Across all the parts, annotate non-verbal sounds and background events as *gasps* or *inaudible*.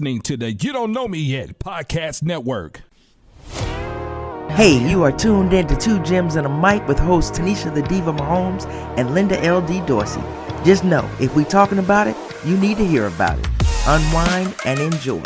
listening to the You Don't Know Me Yet podcast network. Hey, you are tuned in to Two Gems and a Mic with hosts Tanisha the Diva Mahomes and Linda L.D. Dorsey. Just know, if we talking about it, you need to hear about it. Unwind and enjoy.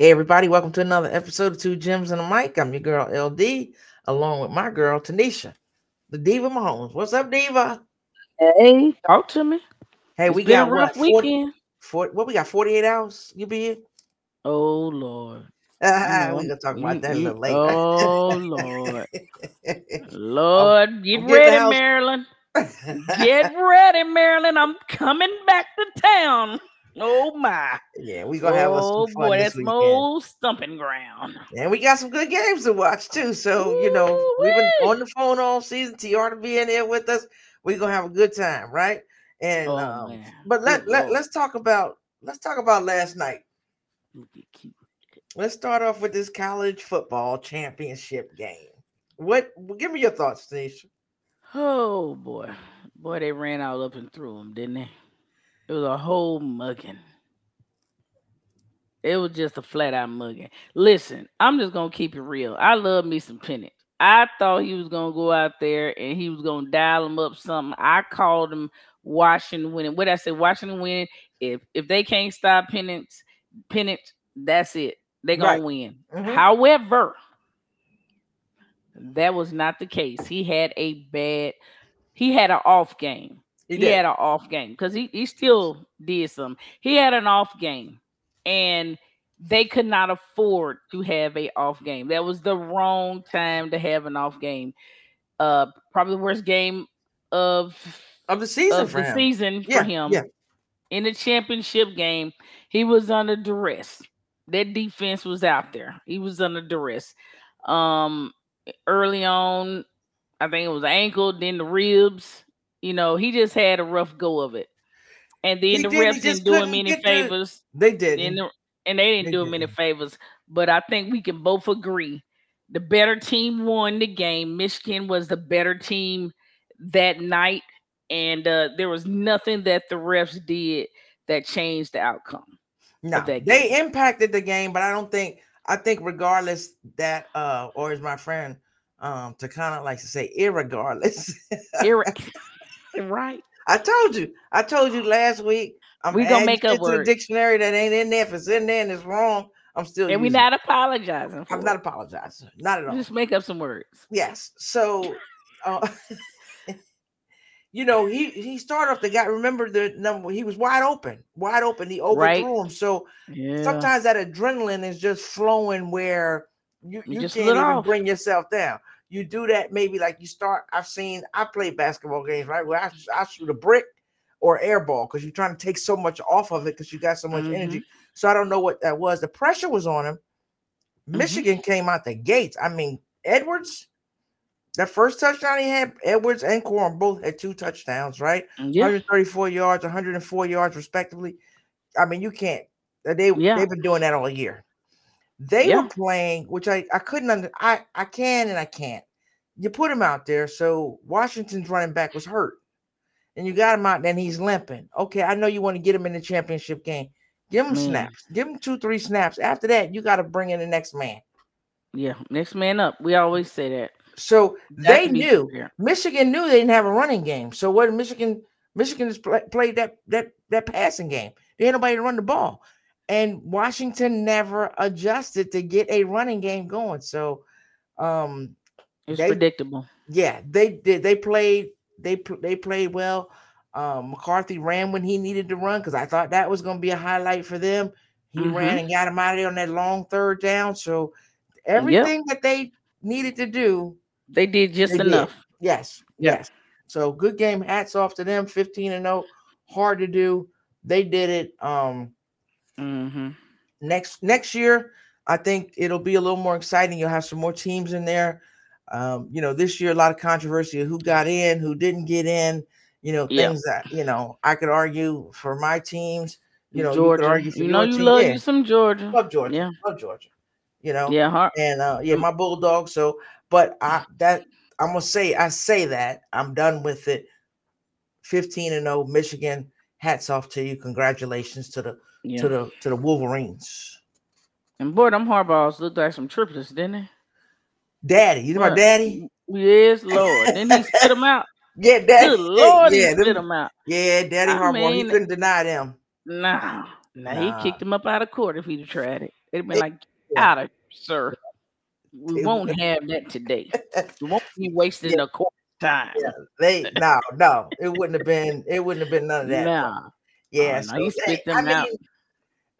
Hey everybody, welcome to another episode of Two Gems and a Mic. I'm your girl LD, along with my girl Tanisha, the Diva Mahomes. What's up, Diva? Hey, talk to me. Hey, It's we got a what? rough 40, weekend. 40 what we got? 48 hours? You be here? Oh Lord. *laughs* we You know, gonna talk about you- that a little later. Oh Lord. Lord, *laughs* get I'm ready, Maryland. *laughs* Get ready, Maryland. I'm coming back to town. Oh my. yeah, we gonna have us oh some fun boy, that's. Mo stumping ground. And we got some good games to watch too. So, you know, we've been on the phone all season. TR to be in there with us. We're gonna have a good time, right? And Oh, um, but let, Good let let's talk about let's talk about last night. Look at cute. Let's start off with this college football championship game. What give me your thoughts, Tanisha? Oh boy. Boy, they ran all up and through them, didn't they? It was a whole mugging. It was just a flat out mugging. Listen, I'm just gonna keep it real. I love me some Penix. I thought he was gonna go out there and he was gonna dial him up something. I called him Washington winning. What I said, Washington winning. If if they can't stop Penix, Penix, that's it. They're gonna Right. win. Mhm. However, that was not the case. He had a bad, he had an off game. He He, had an off game because he, he still did some. He had an off game, and they could not afford to have a off game. That was the wrong time to have an off game. Uh, probably the worst game of of the season of for the him. season Yeah, for him. yeah. In the championship game, he was under duress. That defense was out there. He was under duress. Um, early on, I think it was ankle, then the ribs. You know, he just had a rough go of it. And then He the did, refs didn't do him any get the- favors. They did. And, the- and they didn't They do him any didn't. favors. But I think we can both agree the better team won the game. Michigan was the better team that night. And uh, there was nothing that the refs did that changed the outcome. No, they impacted the game, but I don't think I think regardless that uh or as my friend um Takana likes to say, irregardless. Irre- *laughs* *laughs* *laughs* right. I told you, I told you *gasps* last week. I'm We gonna make up to the dictionary that ain't in there. If it's in there and it's wrong, I'm still And we're not apologizing. I'm not apologizing. Not at all. Just make up some words. Yes. So, uh, *laughs* you know, he he started off the guy. Remember the number? He was wide open, wide open. He overthrew Right. him. So Yeah. sometimes that adrenaline is just flowing where you, You you just can't even off. bring yourself down. You do that maybe like you start. I've seen I play basketball games right where I, I shoot a brick or air ball because you're trying to take so much off of it because you got so much Mm-hmm. energy. So I don't know what that was. The pressure was on him. Mm-hmm. Michigan came out the gates. I mean Edwards. That first touchdown he had, Edwards and Corum both had two touchdowns, right? Yeah. 134 yards, 104 yards, respectively. I mean, you can't. They Yeah. they've been doing that all year. They Yeah. were playing, which I I couldn't under. I I can and I can't. You put him out there, so Washington's running back was hurt, and you got him out, and he's limping. Okay, I know you want to get him in the championship game. Give him Man. snaps. Give him two, three snaps. After that, you got to bring in the next man. Yeah. Next man up. We always say that. So Got they knew. Michigan knew they didn't have a running game. So what Michigan Michigan just play, played that that that passing game. They had nobody to run the ball, and Washington never adjusted to get a running game going. So, um, It's they- predictable. yeah, they did. They played. They they played well. Um, McCarthy ran when he needed to run because I thought that was going to be a highlight for them. He ran Mhm. and got him out of there on that long third down. So everything that they needed to do, They did just They did. enough. Yes, Yeah. yes. So good game. Hats off to them. 15 and 0. Hard to do. They did it. Um hmm next next year, I think it'll be a little more exciting. You'll have some more teams in there. Um, you know, this year a lot of controversy of who got in, who didn't get in. You know, Yeah. things that you know I could argue for my teams. You know, Georgia. you could argue for You know you team. love yeah. you some Georgia. love Georgia. Yeah. Love Georgia. You know, Yeah, huh? and uh yeah, my bulldog. So, but I that I'm gonna say I say that I'm done with it. 15 and 0, Michigan. Hats off to you. Congratulations to the Yeah. to the to the Wolverines. And boy, them Harbaughs looked like some triplets, didn't they? Daddy, you know my daddy? Yes, Lord. Then he spit them out. *laughs* Yeah, daddy. Good Lord, yeah, he spit them- them out. yeah, daddy I Harbaugh. he couldn't deny them. Nah, nah, Nah. he kicked him up out of court if he'd have tried it. It'd been It- like, yeah. out of sir. We It won't *laughs* have that today. We won't be wasting Yeah. the court time. Yeah, They no, no, it wouldn't have been. It wouldn't have been none of that. Nah. Yeah, Oh, no, you so, spit them I out. mean,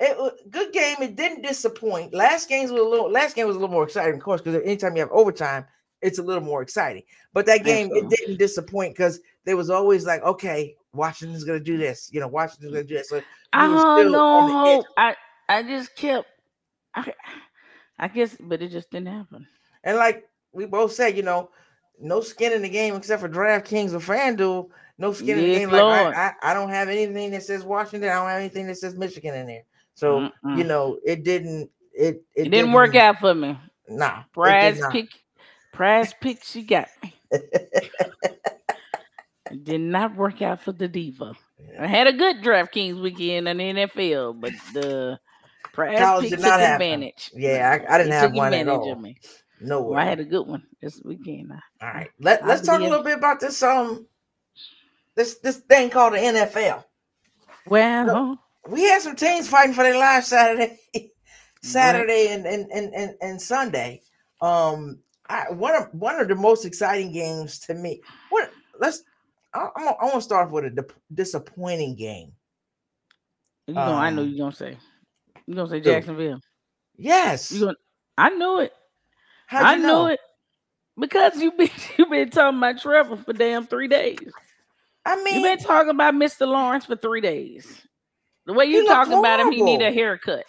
it was good game. It didn't disappoint. Last games was a little. Last game was a little more exciting, of course, because anytime you have overtime, it's a little more exciting. But that game, it didn't disappoint because there was always like, okay, Washington's gonna do this. You know, Washington's gonna do this. So I we don't on the know. I I just kept. I, I guess, but it just didn't happen. And like we both said, you know, no skin in the game except for DraftKings or FanDuel. No skin in the Yes, game. Like I, I, I don't have anything that says Washington. I don't have anything that says Michigan in there. So you Mm-mm. know, it didn't. It it, it didn't work out for me. Nah, Prize pick, prize pick. She got me. *laughs* It did not work out for the diva. I had a good DraftKings weekend in the NFL, but the prize College pick did took advantage. Yeah, I, I didn't It have one at all. of me. No Well. I had a good one this weekend. all right, let, let's talk a little bit about this um this this thing called the NFL. Well, We had some teams fighting for their lives Saturday, *laughs* Saturday and and, and and and Sunday. Um, I, one of one of the most exciting games to me. What? Let's. I, I'm gonna- I want to start with a dip- disappointing game. you gonna, I know Um, you gonna say. you're gonna say Jacksonville? Yes. You gonna? I knew it. How'd I you know? knew it because you been *laughs* you been talking about Trevor for damn three days. I mean, you've been talking about Mr. Lawrence for three days. The way you talking about him, he need a haircut.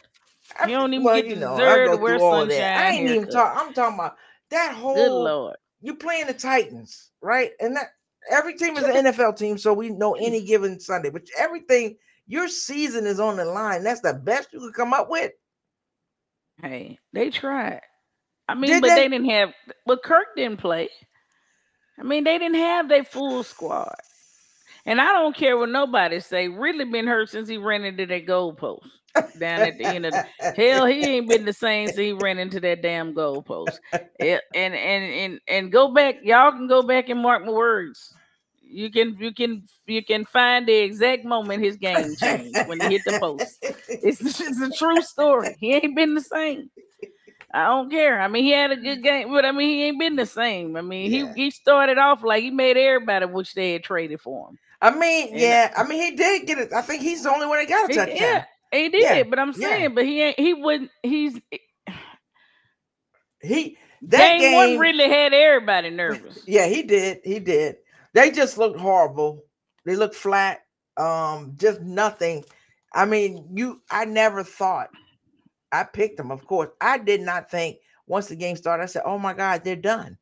I- you don't even well, get you to know, deserve to wear sunshine I ain't even haircut. talk. I'm talking about that whole. Good lord. you playing the Titans, right? And that every team is an NFL team, so we know mm. any given Sunday. But everything, your season is on the line. That's the best you could come up with. Hey, they tried. I mean, Did but they? they? didn't have. But Kirk didn't play. I mean, they didn't have their full squad. And I don't care what nobody say. Really been hurt since he ran into that goalpost down at the end of the *laughs* Hell, he ain't been the same since he ran into that damn goalpost. And and and and go back. Y'all can go back and mark my words. You can you can you can find the exact moment his game changed when he hit the post. It's, *laughs* it's a true story. He ain't been the same. I don't care. I mean, he had a good mm. game, but I mean, he ain't been the same. I mean, Yeah. he he started off like he made everybody wish they had traded for him. I mean, And- yeah. I mean, he did get it. I think he's the only one that got a touchdown. yeah, he did. Yeah, But I'm yeah. saying, but he ain't. He wouldn't. He's He that game, one really had everybody nervous. *laughs* Yeah, he did. He did. They just looked horrible. They looked flat. Um, just nothing. I mean, you. I never thought. I picked them, of course. I did not think once the game started. I said, "Oh my God, they're done.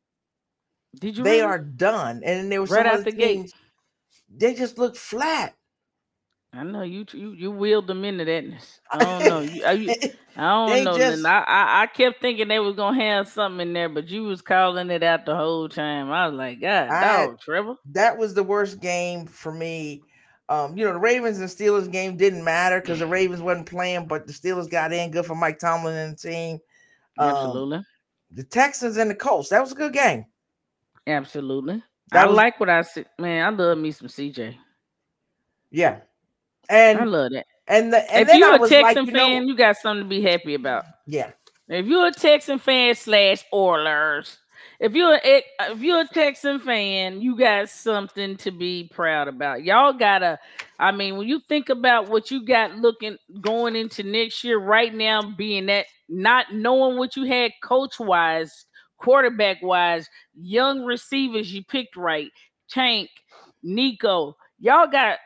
Did you? They really? are done." And then there was Right some out the gate. They just look flat. I know you. You you wheeled them into thatness. I don't know. You, are you, *laughs* I don't know. just- I, I I kept thinking they was gonna have something in there, but you was calling it out the whole time. I was like, God, I- dog, Trevor. that was the worst game for me. Um, you know, the Ravens and Steelers game didn't matter because the *laughs* Ravens wasn't playing, but the Steelers got in. Good for Mike Tomlin and the team. Um, Absolutely, the Texans and the Colts. That was a good game. absolutely. That I was- like what I see. Man, I love me some CJ. Yeah. And I love that. and the and if then you're I a Texan like, you know, fan, you got something to be happy about. yeah, If you're a Texan fan slash Oilers, if you're a, if you're a Texan fan, you got something to be proud about. Y'all gotta. I mean, when you think about what you got looking going into next year, right now, being that not knowing what you had coach wise, quarterback wise, young receivers you picked right, Tank, Nico, y'all got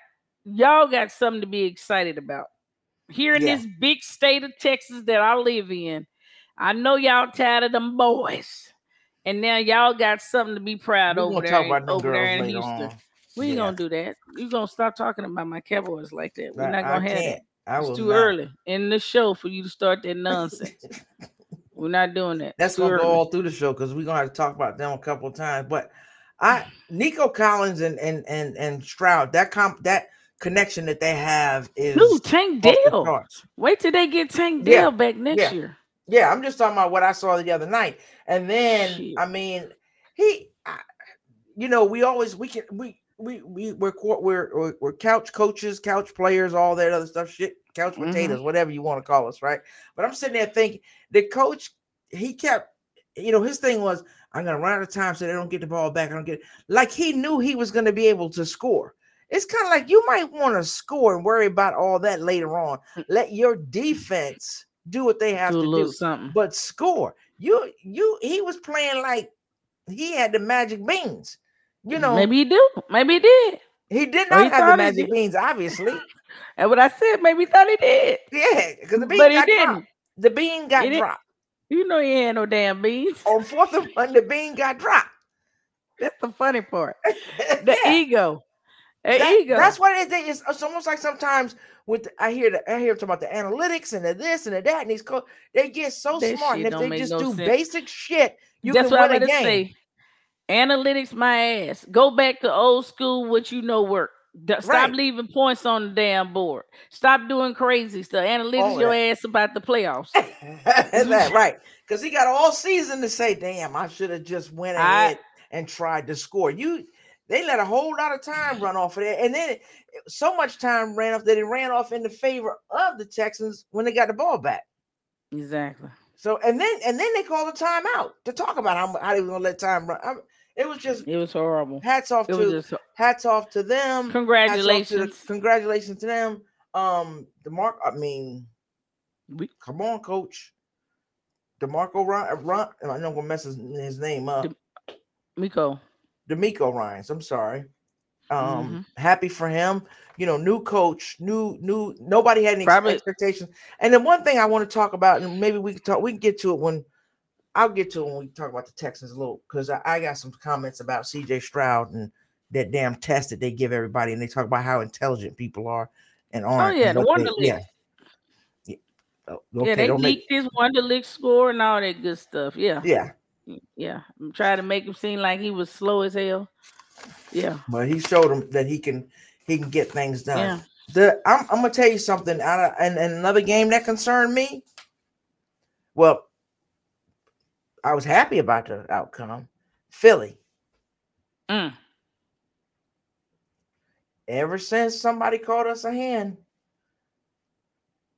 y'all got something to be excited about. Here in Yeah. this big state of Texas that I live in, I know y'all tired of them boys. and now y'all got something to be proud We're over there, in- about them over there girls in later Houston. on. We ain't Yeah. gonna do that. You gonna stop talking about my Cowboys like that. We're not gonna have can't. that. I It's too not. early in the show for you to start that *laughs* nonsense. We're not doing that. That's gonna go all through the show because we're gonna have to talk about them a couple of times. But I *sighs* Nico Collins and and and and Stroud, that comp that connection that they have is Dude, Tank Dell. Wait till they get Tank Yeah, back next yeah. year. Yeah, I'm just talking about what I saw the other night. And then Shit. I mean, he I, you know, we always we can we we we we're we're we're, we're couch coaches, couch players, all that other stuff, shit, couch Mhm. potatoes, whatever you want to call us, right? But I'm sitting there thinking the coach, he kept, you know, his thing was, I'm gonna run out of time so they don't get the ball back. I don't get like he knew he was gonna be able to score. It's kind of like you might want to score and worry about all that later on. Let your defense do what they have Do to do something. but score. You you he was playing like he had the magic beans. You know, maybe he do. Maybe he did. he did or he not have the magic beans, obviously. And what I said, maybe he thought he did. Yeah, because the bean But he got didn't. dropped. The bean got He didn't. dropped. You know he ain't no damn beans. *laughs* On fourth and one, the bean got dropped. That's the funny part. *laughs* The Yeah, ego. The that- ego. That's what it is. It's, almost like sometimes with I hear the, I hear them talking about the analytics and the this and the that, and these co- they get so That smart. And if they just no do sense. basic shit, you That's can what I'm win a game. say. Analytics, my ass. Go back to old school. What you know work. D- Stop Right. leaving points on the damn board. Stop doing crazy stuff. Analytics All your that. ass about the playoffs. *laughs* That right? Because he got all season to say, "Damn, I should have just went I- ahead and tried to score." You, they let a whole lot of time run off of there, and then it- so much time ran off that it ran off in the favor of the Texans when they got the ball back. exactly. So, and then and then they called a timeout to talk about how, how they were gonna let time run. I- it was just It was horrible. hats off It to just hats off to them. Off to congratulations. congratulations to them. Um, the mark. I mean, We- come on, coach. Demarco Ryan, Ryan I know I'm gonna mess his, his name up. Dem- Miko. DeMeco Ryans. I'm sorry. Um, Mm-hmm. happy for him. You know, new coach, new, new. Nobody had any Probably- expectations. And then one thing I want to talk about, and maybe we can talk. We can get to it when I'll get to when we talk about the Texans a little, because I, I got some comments about C.J. Stroud and that damn test that they give everybody, and they talk about how intelligent people are and oh, aren't. Oh, yeah, the what they- yeah. Yeah. Oh, yeah, they don't make- leaked his Wonderlic score and all that good stuff. Yeah. yeah, mm, Yeah. I'm trying to make him seem like he was slow as hell. Yeah. but he showed them that he can he can get things done. Yeah. The I'm, I'm gonna tell you something. Out of, and, and another game that concerned me. Well, I was happy about the outcome. Philly. Mm. Ever since somebody called us a hand,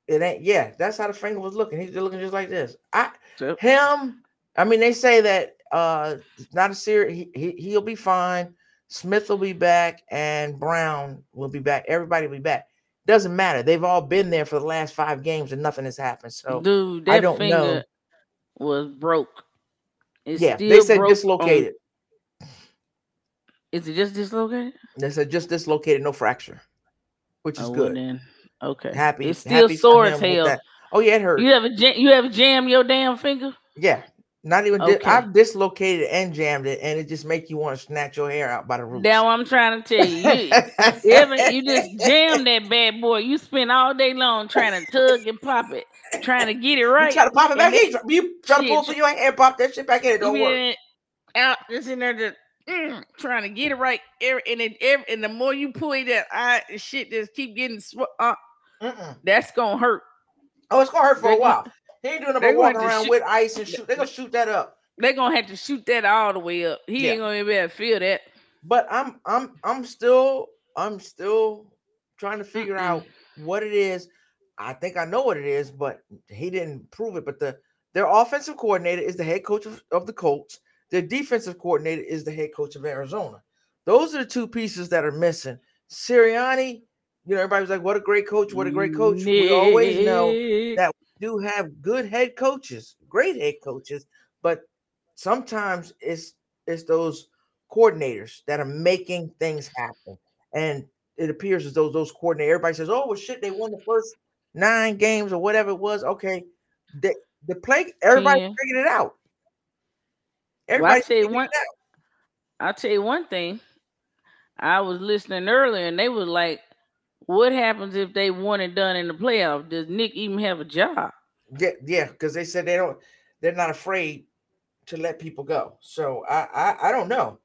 it ain't. Yeah, that's how the finger was looking. He's looking just like this. I So, him. I mean, they say that uh it's not a serious. He, he he'll be fine. Smith will be back, and Brown will be back. Everybody will be back. Doesn't matter. They've all been there for the last five games, and nothing has happened. So dude, I don't finger know. was broke. It's yeah, they said broke on- dislocated. Is it just dislocated? They said just dislocated, no fracture, which is Oh, good. then. Okay. Happy. It's still happy sore as hell. Oh yeah, it hurt. You ever jam, you ever jam your damn finger? Yeah, not even. Di- I've dislocated and jammed it, and it just make you want to snatch your hair out by the roots. That's what I'm trying to tell you. You, you you just jam that bad boy. You spend all day long trying to tug and pop it, trying to get it right. You try to pop it back in. You try to pull through your hair, pop that shit back in. It don't work. out just in there just mm, trying to get it right. Every, and it, every, and the more you pull it, that I shit just keep getting sw- uh, Mm-mm. that's gonna hurt. Oh, it's gonna hurt for a while. He ain't doing no they more walking around shoot- with ice and shoot. They're gonna shoot that up. They're gonna have to shoot that all the way up. He Yeah. ain't gonna be able to feel that. But I'm I'm I'm still I'm still trying to figure out what it is. I think I know what it is, but he didn't prove it. But the their offensive coordinator is the head coach of, of the Colts. Their defensive coordinator is the head coach of Arizona. Those are the two pieces that are missing. Sirianni, you know, everybody's like, "What a great coach! What a great coach!" We always know that do have good head coaches, great head coaches, but sometimes it's it's those coordinators that are making things happen. And it appears as though those coordinators, everybody says, "Oh well, shit, they won the first nine games or whatever it was." Okay, the the play, everybody Yeah. figured it out. Everybody tell you figured one- it out. I'll tell you one thing. I was listening earlier, and they was like, "What happens if they won and done in the playoff? Does Nick even have a job?" Yeah, yeah, because they said they don't, they're not afraid to let people go. So I, I, I don't know.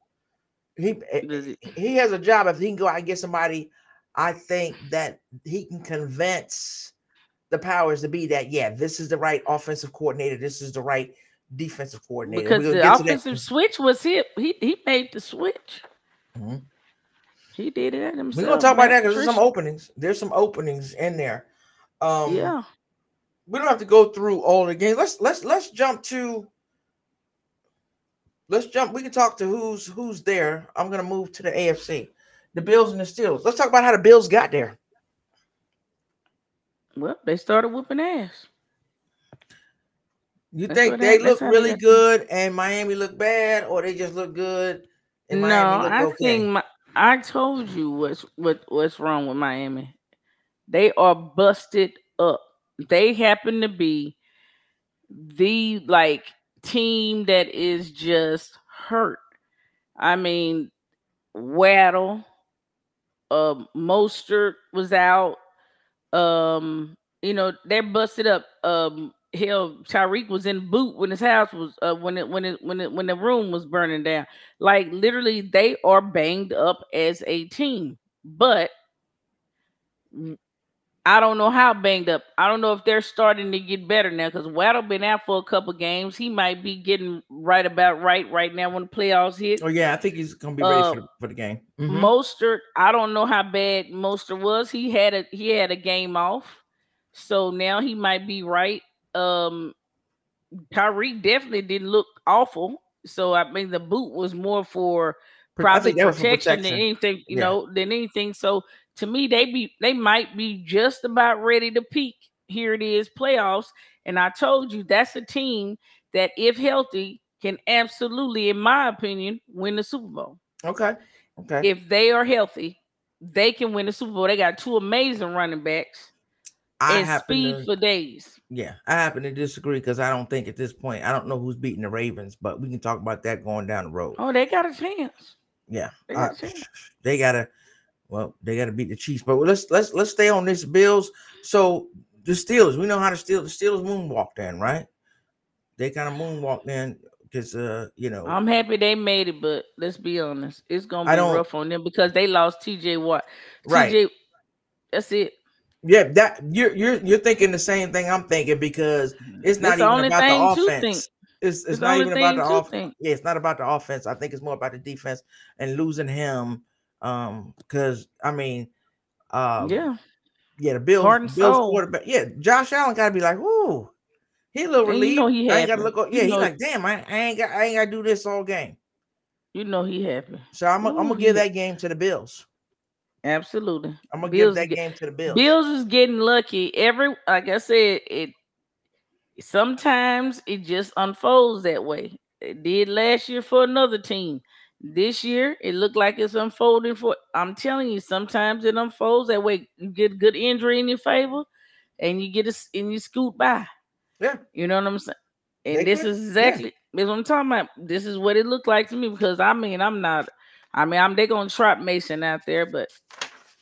He, eh, Does he has a job if he can go out and get somebody. I think that he can convince the powers to be that yeah, this is the right offensive coordinator. This is the right defensive coordinator. because the get to that. offensive switch was hit. He he made the switch. He did it himself. We're gonna talk about that because there's some openings. There's some openings in there. Um, yeah. we don't have to go through all the games. Let's let's let's jump to let's jump. We can talk to who's who's there. I'm gonna move to the AFC, the Bills and the Steelers. Let's talk about how the Bills got there. Well, they started whooping ass. You That's think they look that's how they really good and Miami look bad, or they just look good and no, Miami look I okay? think my, I told you what's what what's wrong with Miami. They are busted up. They happen to be the like team that is just hurt. I mean, Waddle, um, Mostert was out. Um, you know, they're busted up. Um, hell, Tyreek was in boot when his house was uh, when it when it when it when the room was burning down. Like literally, they are banged up as a team. But I don't know how banged up. I don't know if they're starting to get better now because Waddle been out for a couple games. He might be getting right about right right now when the playoffs hit. Oh yeah, I think he's gonna be ready Uh, for, the, for the game. Mhm. Mostert, I don't know how bad Mostert was. He had a he had a game off, so now he might be right. Um, Tyreek definitely didn't look awful. So I mean, the boot was more for probably think that was for protection, than anything, you Yeah. know, than anything. So to me, they be they might be just about ready to peak. Here it is, playoffs, and I told you that's a team that, if healthy, can absolutely, in my opinion, win the Super Bowl Okay, okay. if they are healthy, they can win the Super Bowl. They got two amazing running backs I and speed to, for days. yeah, I happen to disagree because I don't think at this point I don't know who's beating the Ravens, but we can talk about that going down the road. Oh, they got a chance. Yeah, They uh, got a chance. *sniffs* they gotta. Well, they gotta beat the Chiefs, but let's let's let's stay on this Bills. So the Steelers, we know how to steal the Steelers moonwalked in, right? They kind of moonwalked in because uh, you know, I'm happy they made it, but let's be honest, it's gonna be rough on them because they lost TJ Watt. right? TJ, that's it. Yeah, that you're you're you're thinking the same thing I'm thinking because it's not the even about the offense. It's it's It's not even about the offense. Yeah, it's not about the offense. I think it's more about the defense and losing him. Um, because I mean, um, yeah, yeah, the Bills, Heart and Bills soul. quarterback. Yeah, Josh Allen got to be like, ooh, he a little And you relieved. know he I ain't got to look. Yeah, he know- like, damn, I, I ain't got, I ain't got to do this all game. you know he happy. So I'm, I'm gonna give that game to the Bills. Absolutely. I'm gonna Bills give that get- game to the Bills. Bills is getting lucky. Every like I said, it sometimes it just unfolds that way. It did last year for another team. This year it looked like it's unfolding for I'm telling you, sometimes it unfolds that way. You get a good injury in your favor and you get a and you scoot by. Yeah. You know what I'm saying? And They this is yeah. exactly this what I'm talking about. This is what it looked like to me because I mean I'm not I mean I'm they're gonna trap Mason out there, but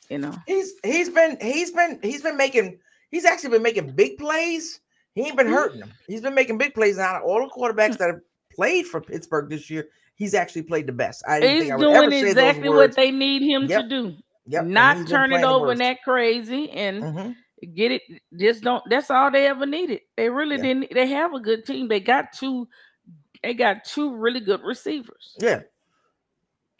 you know. He's he's been he's been he's been making he's actually been making big plays. He ain't been Mhm. hurting them. He's been making big plays. And out of all the quarterbacks that have played for Pittsburgh this year, he's actually played the best. I didn't He's think I would ever doing say those exactly what they need him Yep. to do. Yep, Not turn it over and that crazy and Mhm. get it. Just don't. That's all they ever needed. They really Yeah. didn't. They have a good team. They got two. They got two really good receivers, Yeah,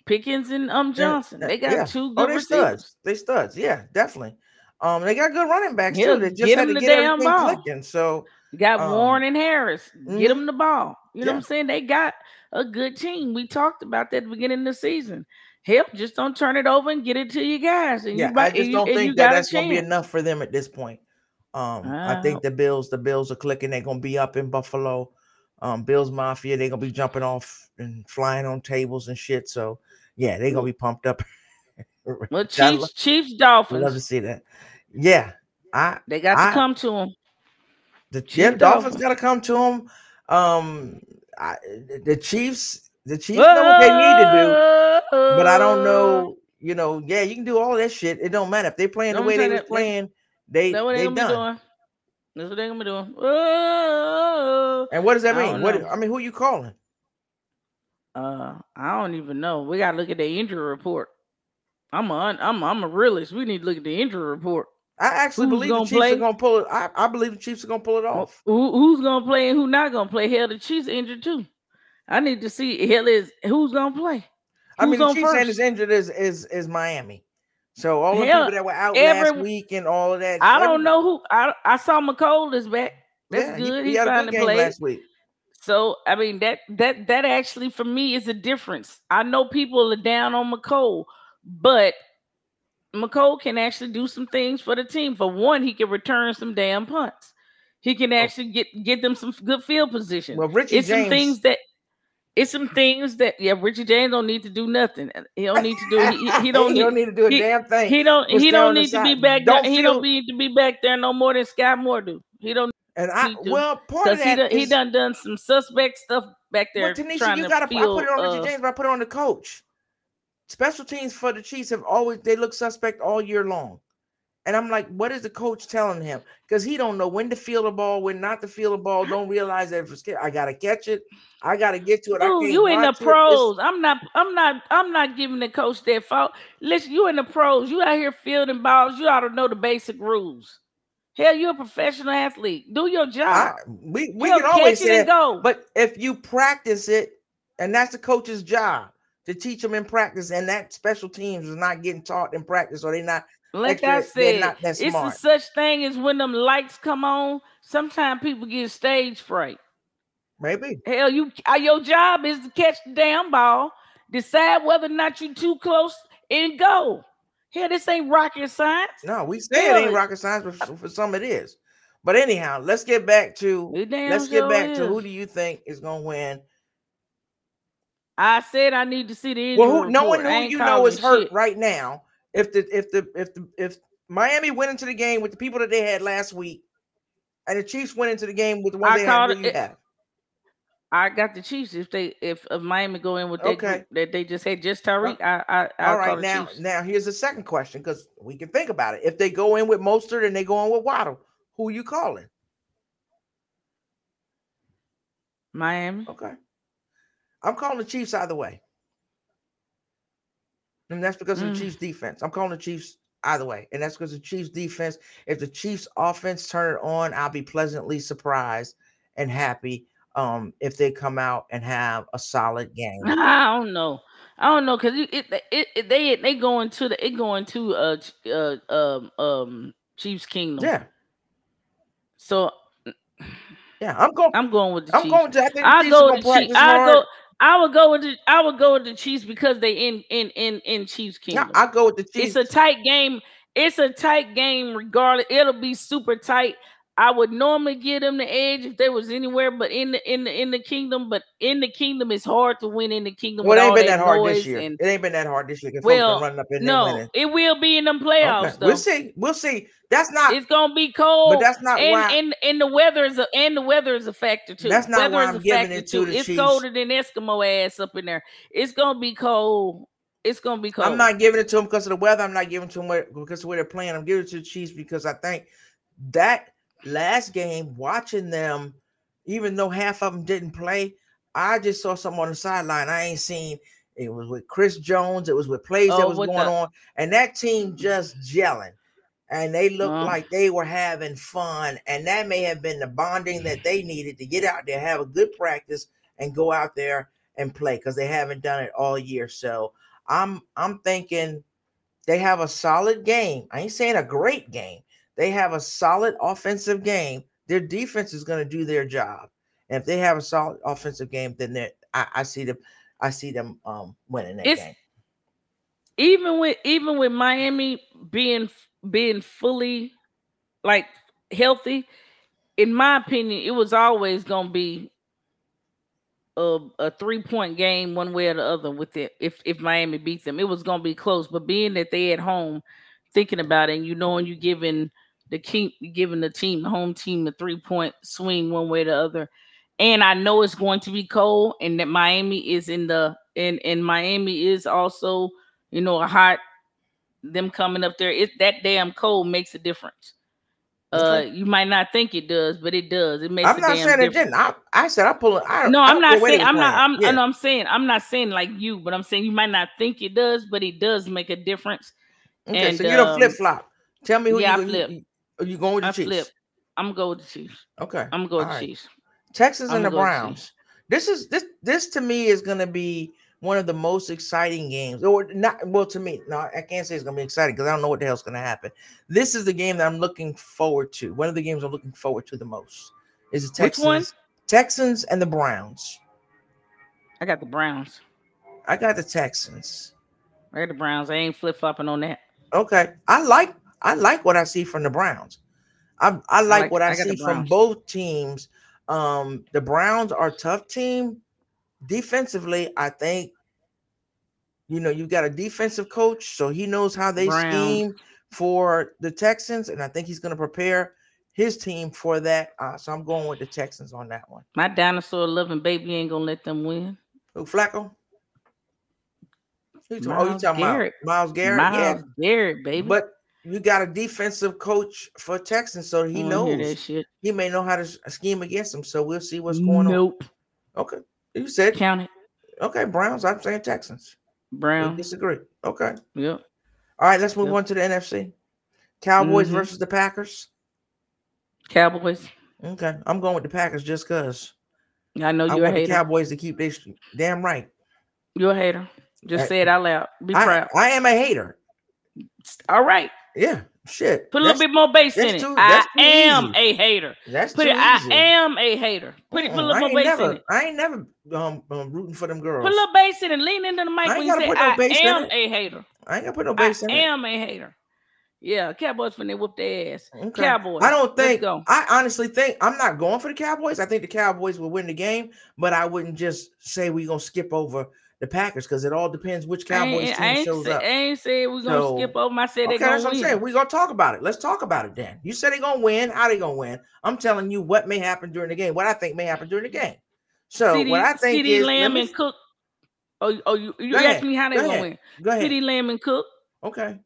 Pickens and um Johnson. uh, They got yeah. two oh, good they receivers. studs. They studs. Yeah, definitely. Um, they got good running backs Yeah, too. They just get had to the get damn everything ball. clicking. So You got Um, Warren and Harris. Get them the ball. You know Yeah. what I'm saying? They got a good team. We talked about that at the beginning of the season. Help, just don't turn it over and get it to you guys. And yeah, you, I just don't you think that that's going to be enough for them at this point. Um, I think the Bills, the Bills are clicking. They're going to be up in Buffalo. Um, Bills Mafia, they're going to be jumping off and flying on tables and shit. So yeah, they're going to be pumped up. *laughs* Well, I lo- Chiefs, Chiefs, I love to see that. Yeah, I They got to come to them. the Chiefs, yeah, Dolphins Dolphins. got to come to them. Um, I, the Chiefs, the Chiefs know what they need to do, but I don't know. You know, yeah, you can do all that shit. It don't matter if they're playing the Don't way they like, playing. They they they're gonna be done. doing. That's what they're gonna be doing. Oh, And what does that I mean? What. I mean, who are you calling? Uh, I don't even know. We gotta look at the injury report. I'm a I'm I'm a realist. We need to look at the injury report. I actually Who's believe the gonna Chiefs play? are gonna pull it. I, I believe the Chiefs are gonna pull it off. Who, who's gonna play and who not gonna play? Hell, the Chiefs injured too. I need to see hell is who's gonna play. I mean, the Chiefs and is injured is is is Miami. So all the Hell, people that were out every- last week and all of that. I every- don't know who. I I saw Mecole is back. That's yeah, good. He, He, good finally game played. last week. So I mean that that that actually for me is a difference. I know people are down on Mecole, but Mecole can actually do some things for the team. For one, he can return some damn punts. He can oh. actually get get them some good field position. Well, Richie it's James. some things that it's some things that yeah, Richie James don't need to do nothing. Uh, he don't need to do he, he- don't *laughs* he don't need need to do a he- damn thing. he don't he don't need to be back Don't there. He don't need to be back there no more than Skyy Moore do. He don't and I well, part of he that he done done some suspect stuff back there Well, Tanisha, you gotta. I put it on Richie uh, James, but I put it on the coach. Special teams for the Chiefs have always they look suspect all year long, and I'm like, what is the coach telling him? Because he don't know when to feel the ball, when not to feel the ball. Don't realize that if it's, I gotta catch it, I gotta get to it. Ooh, you in the it. Pros. I'm not. I'm not. I'm not giving the coach that fault. Listen, you in the pros. You out here fielding balls. You ought to know the basic rules. Hell, you're a professional athlete. Do your I, job. we we Hell, can always it say and go. but if you practice it, and that's the coach's job to teach them in practice, and that special teams is not getting taught in practice, or they're not like extra- I said, not that it's a such thing as when them lights come on. Sometimes people get stage fright. maybe. Hell, you uh, your job is to catch the damn ball, decide whether or not you're too close, and go. Hell, this ain't rocket science. No, we say it ain't rocket science, but for, for some it is. But anyhow, let's get back to let's get back is. to who do you think is gonna win? I said I need to see the Well, injury who, knowing report. I who you know is hurt shit. right now. If the if the if the if Miami went into the game with the people that they had last week, and the Chiefs went into the game with the ones I they had, it- you have? I got the Chiefs. If they if, if Miami go in with that Okay. that they just had just Tyreek, I I I'll All call now Chiefs. now here's the second question because we can think about it. If they go in with Mostert and they go in with Waddle, who you calling? Miami. Okay. I'm calling the Chiefs either way. And that's because of Mm. the Chiefs defense. I'm calling the Chiefs either way. And that's because the Chiefs defense. If the Chiefs offense turn it on, I'll be pleasantly surprised and happy um if they come out and have a solid *laughs* game. I don't know. I don't know because it, it, it, they they going to the it going to uh uh um um Chiefs Kingdom. Yeah. So Yeah. I'm going I'm going with the I'm Chiefs. going to I think I Chiefs go with the Chiefs. I go. I would go with the. I would go with the Chiefs because they in in in in Chiefs Kingdom. I go with the Chiefs. it's a tight game. It's a tight game. Regardless, it'll be super tight. I would normally give them the edge if they was anywhere, but in the in the in the kingdom, but in the kingdom, it's hard to win in the kingdom. well, it ain't been that hard this year. And, It ain't been that hard this year Well, running up in no, it will be in them playoffs Okay, though. We'll see. We'll see. That's not It's gonna be cold. but that's not and, why and and the weather is a and the weather is a factor too. That's not weather why is I'm a giving it to too. the It's Chiefs. colder than Eskimo ass up in there. It's gonna be cold. It's gonna be cold. I'm not giving it to them because of the weather. I'm not giving it to them because of where they're playing. I'm giving it to the Chiefs because I think that last game, watching them, even though half of them didn't play, I just saw something on the sideline. I ain't seen. It was with Chris Jones. It was with plays that Oh, was going the- on, and that team just gelling. And they looked Uh. like they were having fun, and that may have been the bonding that they needed to get out there, have a good practice, and go out there and play because they haven't done it all year. So I'm I'm thinking they have a solid game. I ain't saying a great game. They have a solid offensive game. Their defense is going to do their job. And if they have a solid offensive game, then they I, I see them I see them um winning that It's- game. even with even with Miami being being fully like healthy, in my opinion, it was always gonna be a, a three point game one way or the other with it. If if Miami beat them, it was gonna be close. But being that they at home, thinking about it, and you knowing you giving the king giving the team the home team a three point swing one way or the other, and I know it's going to be cold, and that Miami is in the and and Miami is also you know a hot. Them coming up there, it that damn cold makes a difference. Uh, you might not think it does, but it does. It makes. I'm a not saying it didn't. I, I said I'm pulling. I, No, I I'm not saying I'm not. I'm. Yeah. No, I'm saying I'm not saying like you, but I'm saying you might not think it does, but it does make a difference. Okay, and, so you don't um, flip flop. Tell me who yeah, you, you, flip. you, you, you going with the I Chiefs? flip. I'm gonna go with the Chiefs. Okay, I'm gonna go with All the right. Chiefs. Texans and I'ma the Browns. This is this this to me is to be one of the most exciting games, or not. Well, to me, no, I can't say it's to be exciting because I don't know what the hell's to happen. This is the game that I'm looking forward to. One of the games I'm looking forward to the most is the Texans. Which Texans. one? Texans and the Browns. I got the Browns. I got the Texans. I got the Browns. I ain't flip flopping on that. Okay, I like I like what I see from the Browns. I I like, like- what I, I see from both teams. Um, the Browns are a tough team defensively. I think you know you've got a defensive coach, so he knows how they Browns. scheme for the Texans, and I think he's going to prepare his team for that. Uh, so I'm going with the Texans on that one. My dinosaur loving baby ain't gonna let them win. Who Flacco? Who you talking, oh, you Myles talking Garrett. about Myles Garrett? yeah, Myles Garrett, baby. But you got a defensive coach for Texans, so he I that knows shit. he may know how to scheme against them. So we'll see what's going on. Nope. Okay, you said Count it. okay. Browns. I'm saying Texans. We Brown. disagree. Okay. Yep. All right. Let's move Yep. on to the NFC. Cowboys Mhm. versus the Packers. Cowboys. Okay, I'm going with the Packers just cause I know you're a want the hater. Cowboys to keep this damn right. You're a hater. Just I- say it out loud. Be I, proud. I am a hater. All right. Yeah, shit. Put a little bit more bass in it. too- I am easy. a hater. That's Put it. I am a hater. Put it. Put a little I more bass never, in it. I ain't never um, um rooting for them girls. Put a little bass in it. Lean into the mic I when ain't you say no I am a hater. I ain't gonna put no I bass in it. I am a hater. Yeah, Cowboys when they whoop their ass. Okay. Cowboys. I don't think. I honestly think I'm not going for the Cowboys. I think the Cowboys will win the game, but I wouldn't just say we're gonna skip over the Packers because it all depends which Cowboys team I ain't, shows say, up. I ain't say we're gonna So- skip over. I said Okay, they gonna that's what I'm win. saying. We're gonna talk about it. Let's talk about it then. You said they're gonna win. How they gonna win? I'm telling you what may happen during the game. What I think may happen during the game. So CeeDee, what I think CeeDee is Lamb me- and Cook. Oh, oh, you you asked me how they Go gonna ahead. win. go ahead. CeeDee Lamb and Cook. Okay.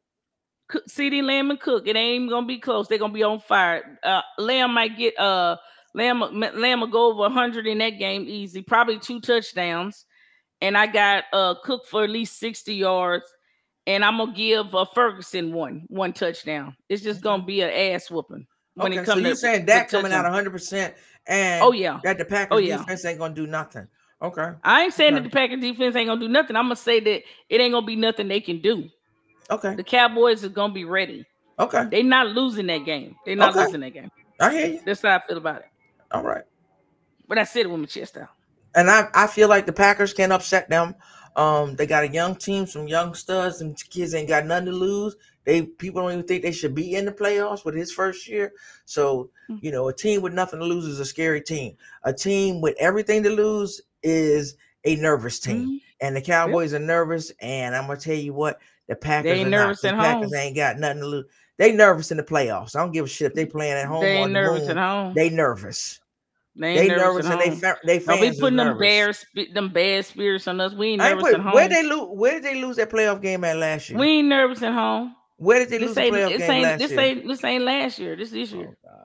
Cook, CeeDee Lamb and Cook. It ain't even gonna be close. They're gonna be on fire. Uh, Lamb might get uh Lamb Lamb will go over hundred in that game easy. Probably two touchdowns. And I got uh Cook for at least sixty yards. And I'm gonna give uh, Ferguson one one touchdown. It's just gonna be an ass whooping when okay. it So comes you're to saying that coming out touchdown. 100 percent and Oh yeah. that the Packers Oh, yeah. defense ain't gonna do nothing. Okay. I ain't saying that the Packers defense ain't gonna do nothing. I'm gonna say that it ain't gonna be nothing they can do. Okay. The Cowboys is gonna be ready. Okay. they're not losing that game. They're not Okay. losing that game. I hear you. That's how I feel about it. All right. But I said it with my chest out. And I, I feel like the Packers can upset them. Um, they got a young team, some young studs, and kids ain't got nothing to lose. They people don't even think they should be in the playoffs with his first year. So Hmm. you know, a team with nothing to lose is a scary team. A team with everything to lose is a nervous team. Mhm. And the Cowboys are nervous. And I'm gonna tell you what, the Packers ain't are nervous not. at The Packers home. ain't got nothing to lose. They nervous in the playoffs. I don't give a shit if they playing at home They ain't the nervous moon. at home. They nervous. They They nervous, nervous and they fa- they fans be is putting them sp- them bad spirits on us. We ain't nervous put, at home. where they lose? Where did they lose that playoff game at last year? we ain't nervous at home. where did they lose This the ain't playoff game last this year? ain't this ain't last year. This this year. Oh, God.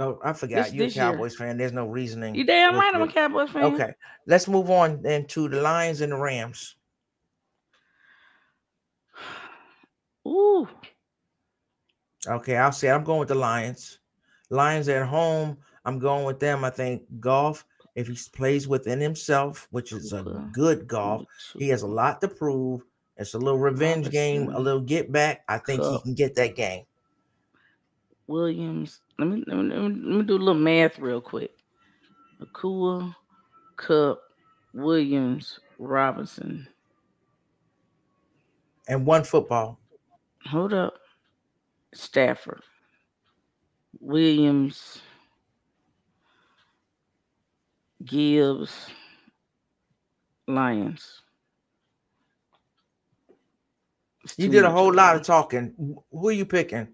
Oh, I forgot. You're a this year. Cowboys fan. There's no reasoning. You damn right. I'm a. Cowboys fan. Okay, let's move on then to the Lions and the Rams. *sighs* Ooh. Okay, I'll say I'm going with the Lions. Lions at home. I'm going with them. I think Goff, if he plays within himself, which is a good Goff, he has a lot to prove. It's a little revenge game, a little get back. I think he can get that game. Williams. Let me, let me let me let me do a little math real quick. Nacua, Kupp, Williams, Robinson. And one football. Hold up. Stafford. Williams. Gibbs. Lions. It's You did a whole lot of talking. Who are you picking?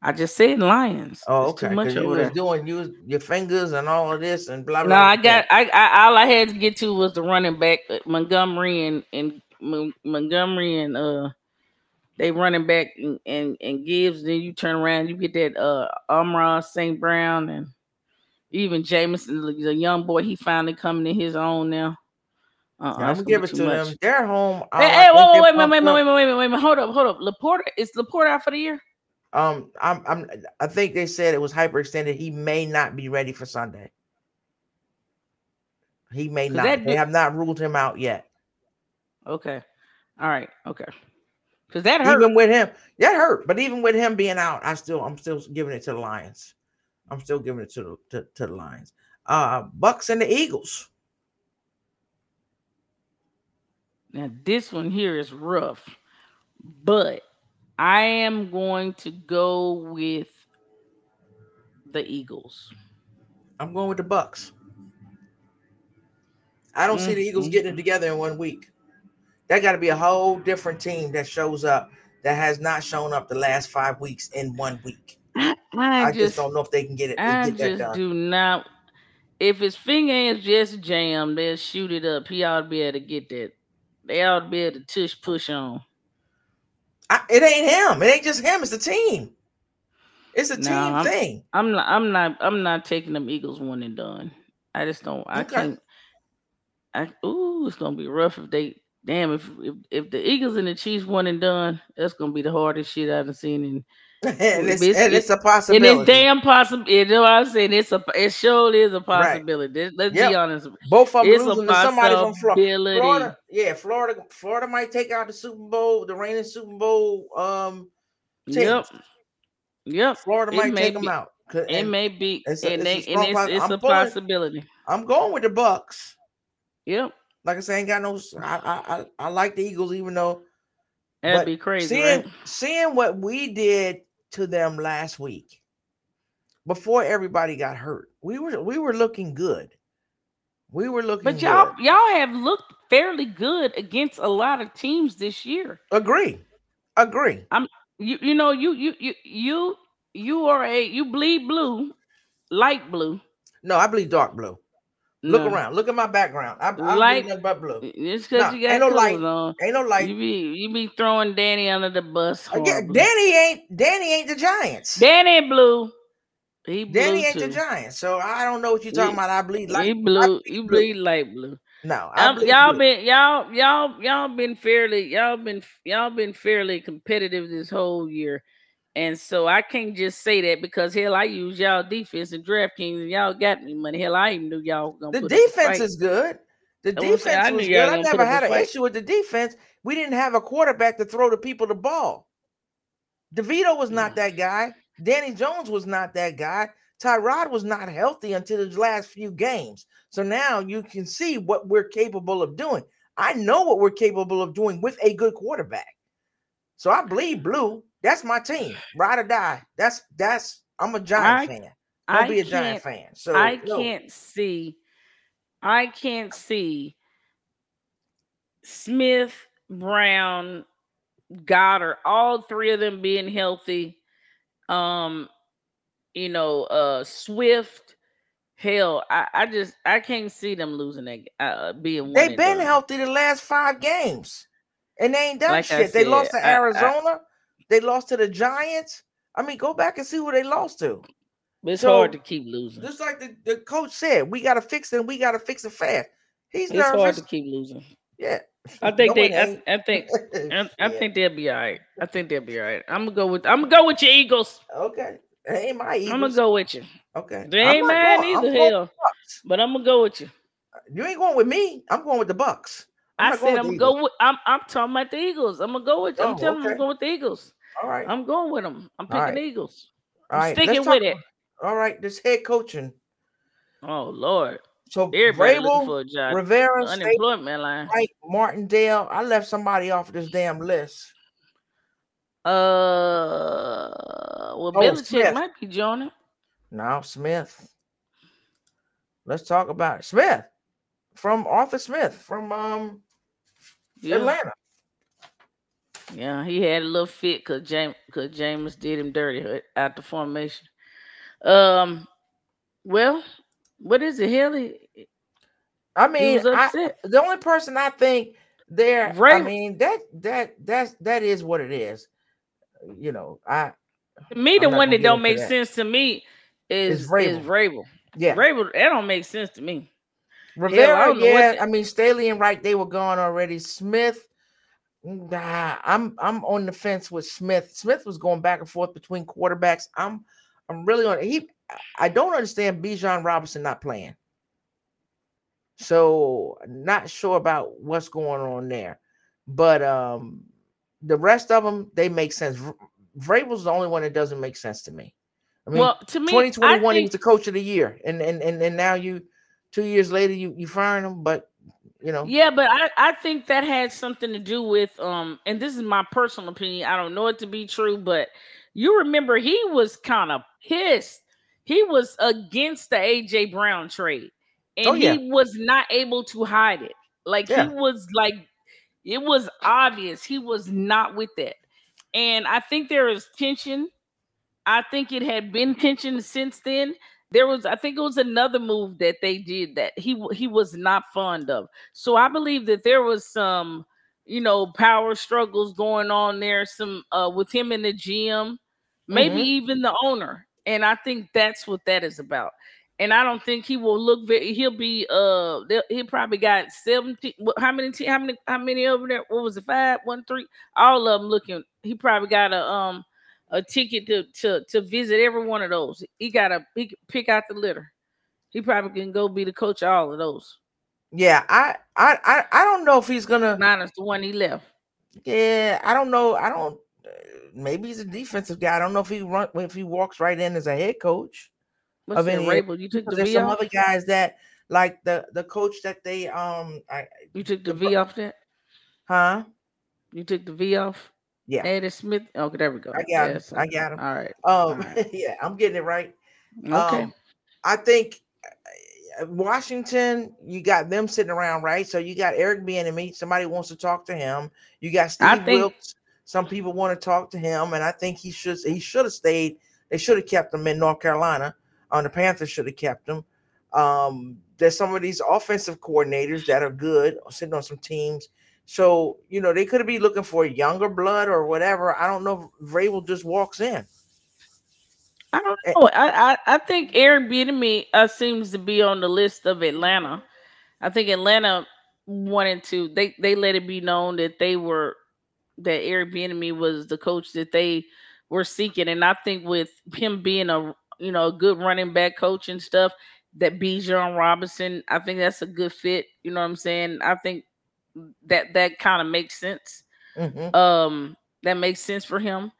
I just said Lions. Oh, It's okay. Too much you was doing you your fingers and all of this and blah blah. No, I got I, I all I had to get to was the running back uh, Montgomery and and Mon- Montgomery and uh they running back and, and and Gibbs. Then you turn around, you get that uh Amon-Ra St. Brown and even Jameson, the young boy. He finally coming in his own now. Uh, Yeah, I'm gonna give it to them. They're home. Um, Hey, hey, think wait, wait, wait, wait, wait, wait, wait, wait, wait, wait, hold up, hold up. Laporta is Laporta out for the year? Um, I'm, I'm, I think they said it was hyperextended. He may not be ready for Sunday. He may not. that They have not ruled him out yet. Okay, all right, okay. Because that hurt. Even with him, that hurt. But even with him being out, I still, I'm still giving it to the Lions. I'm still giving it to the to, to the Lions. Uh, Bucks and the Eagles. Now this one here is rough, but I am going to go with the Eagles. I'm going with the Bucks. I don't see the Eagles Mhm. getting it together in one week. That got to be a whole different team that shows up that has not shown up the last five weeks in one week. I, I, I just, just, don't know if they can get it. I get that just do not. If his finger is just jammed, they'll shoot it up. He ought to be able to get that. They ought to be able to tush push on. I, it ain't him. It ain't just him. It's the team. It's a No, team I'm- thing. I'm not. I'm not. I'm not taking them Eagles one and done. I just don't. I Okay. can't. I ooh, it's gonna be rough if they. Damn, if if, if the Eagles and the Chiefs one and done, that's gonna be the hardest shit I've seen. In, *laughs* and, it's, it's- and it's a and possibility. it's damn possible. You know what I'm saying? It's a. It surely is a possibility. Let's- Let's Yep. be honest. Both of them It's a losing to somebody from Florida. Florida. Yeah, Florida. Florida might take out the Super Bowl, the reigning Super Bowl. Um. Yep. Yep. Florida It might take them out. It and may be, it's a- and, it's they, strong and it's, it's a possibility. I'm going with the Bucks. Yep. Like I say, ain't got no. I I I, I like the Eagles, even though That'd be crazy, seeing right? seeing what we did to them last week before everybody got hurt. We were we were looking good. We were looking But y'all, good. y'all have looked fairly good against a lot of teams this year. Agree. Agree. I'm you, you know, you, you, you, you, you are a you bleed blue, light blue. No, I bleed dark blue. Look No. around. Look at my background. I, I Light- nothing but blue. It's because Nah, you got ain't no light. on. Ain't no light. you be you be throwing Danny under the bus. Uh, Horribly. Danny ain't Danny ain't the Giants. Danny blue. He blue Danny ain't too. the Giants. So I don't know what you're talking He- about. I bleed he light. blue. bleed You blue. bleed light blue. No, y'all blue. been y'all y'all y'all been fairly y'all been y'all been fairly competitive this whole year, and so I can't just say that because hell I use y'all defense and DraftKings and y'all got me money. Hell I even knew y'all gonna The defense is good. The saying. defense I was good. I never had an fight. issue with the defense. We didn't have a quarterback to throw the people the ball. DeVito was not that mm. guy. Danny Jones was not that guy. Tyrod was not healthy until the last few games. So now you can see what we're capable of doing. I know what we're capable of doing with a good quarterback. So I bleed blue. That's my team. Ride or die. That's that's I'm a Giant I- fan. I'll I be a Giant fan. So I no. can't see. I can't see Smith, Brown, Goedert, all three of them being healthy. Um, you know, uh Swift. Hell, I, I just I can't see them losing that uh being They've been healthy the last five games, and they ain't done Like shit. they lost to said, I- I- Arizona. They lost to the Giants. I mean, go back and see who they lost to. But it's so- hard to keep losing. Just like the, the coach said, we got to fix it. and We got to fix it fast. He's It's hard to keep losing. Yeah, I think No, they. I. I think. I, I *laughs* Yeah. think they'll be all right. I think they'll be all right. I'm gonna go with. I'm gonna go with your Eagles. Okay, it ain't my Eagles. I'm gonna go with you. Okay, They ain't mine going- I'm either. going Hell, but I'm gonna go with you. You ain't going with me. I'm going with the Bucks. I'm i said going I'm gonna go with. I'm. I'm talking about the Eagles. I'm gonna go with. I'm Oh, telling you, I'm going with the Eagles. All right, I'm going with them. I'm picking right. the Eagles. I'm right. sticking let's with talk- it. All right, this head coaching. Oh Lord, So everybody Vrabel, for a job. Rivera, State line. Mike Martindale. I left somebody off of this damn list. Uh, well, Oh, Belichick Smith. might be joining. Now Smith. Let's talk about it. Smith from Arthur Smith from um Yeah. Atlanta. Yeah, he had a little fit because James because James did him dirty at the formation. Um, well, what is it, Haley? I mean, I, the only person I think there, I mean that that that's that is what it is. You know, I me the one that don't make that. sense to me is is Vrabel. Yeah, Vrabel that don't make sense to me. Rivera, yeah, I, yeah, I mean Staley and Wright they were gone already. Smith, nah, I'm I'm on the fence with Smith. Smith was going back and forth between quarterbacks. I'm I'm really on he. I don't understand Bijan Robinson not playing. So not sure about what's going on there, but um, the rest of them they make sense. Vrabel's the only one that doesn't make sense to me. I mean, well, to me, 2021 think, he was the coach of the year, and and and, and now you two years later you you firing him, but you know. Yeah, but I I think that had something to do with um, and this is my personal opinion. I don't know it to be true, but you remember he was kind of pissed. He was against the AJ Brown trade, and oh, yeah. he was not able to hide it. Like yeah. he was like, it was obvious he was not with that. and I think there is tension. I think it had been tension since then there was i think it was another move that they did that he he was not fond of so i believe that there was some you know power struggles going on there some uh with him in the gym maybe mm-hmm. even the owner and i think that's what that is about and i don't think he will look very he'll be uh he probably got 17 how many how many how many over there what was it five one three all of them looking he probably got a um a ticket to to to visit every one of those. He got to he pick out the litter. He probably can go be the coach of all of those. Yeah, I I I, I don't know if he's gonna minus the one he left. Yeah, I don't know. I don't. Uh, maybe he's a defensive guy. I don't know if he run if he walks right in as a head coach. What's of any, Rabel? You took the there's some off? other guys that like the the coach that they um. I, you took the, the V off that? Huh? You took the V off? Yeah. Eddie Smith. Okay, there we go. I got yes. him. I got him. All right. Um, All right. *laughs* yeah, I'm getting it right. Okay. Um, I think uh, Washington, you got them sitting around, right? So you got Eric Bieniemy. Somebody wants to talk to him. You got Steve think, Wilks. Some people want to talk to him, and I think he should. He should have stayed. They should have kept him in North Carolina. On um, the Panthers should have kept him. Um, there's some of these offensive coordinators that are good, sitting on some teams so, you know, they could be looking for younger blood or whatever. I don't know if Vrabel just walks in. I don't eh know. I, I, I think Eric Bieniemy uh, seems to be on the list of Atlanta. I think Atlanta wanted to. They they let it be known that they were that Eric Bieniemy was the coach that they were seeking, and I think with him being a you know a good running back coach and stuff, that Bijan Robinson, I think that's a good fit. You know what I'm saying? I think that that kind of makes sense. Mm-hmm. Um, that makes sense for him.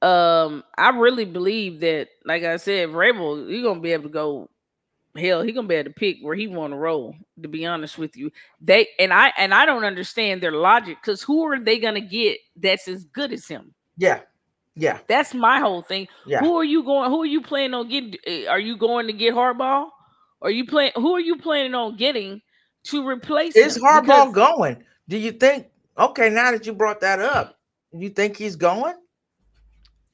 Um, I really believe that, like I said, Vrabel, he's gonna be able to go. Hell, he gonna be able to pick where he want to roll. To be honest with you, they and I and I don't understand their logic because who are they gonna get that's as good as him? Yeah, yeah. That's my whole thing. Yeah. Who are you going? Who are you planning on getting? Eh, are you going to get Harbaugh? Are you playing? Who are you planning on getting to replace Is Harbaugh going? Do you think okay, now that you brought that up, you think he's going?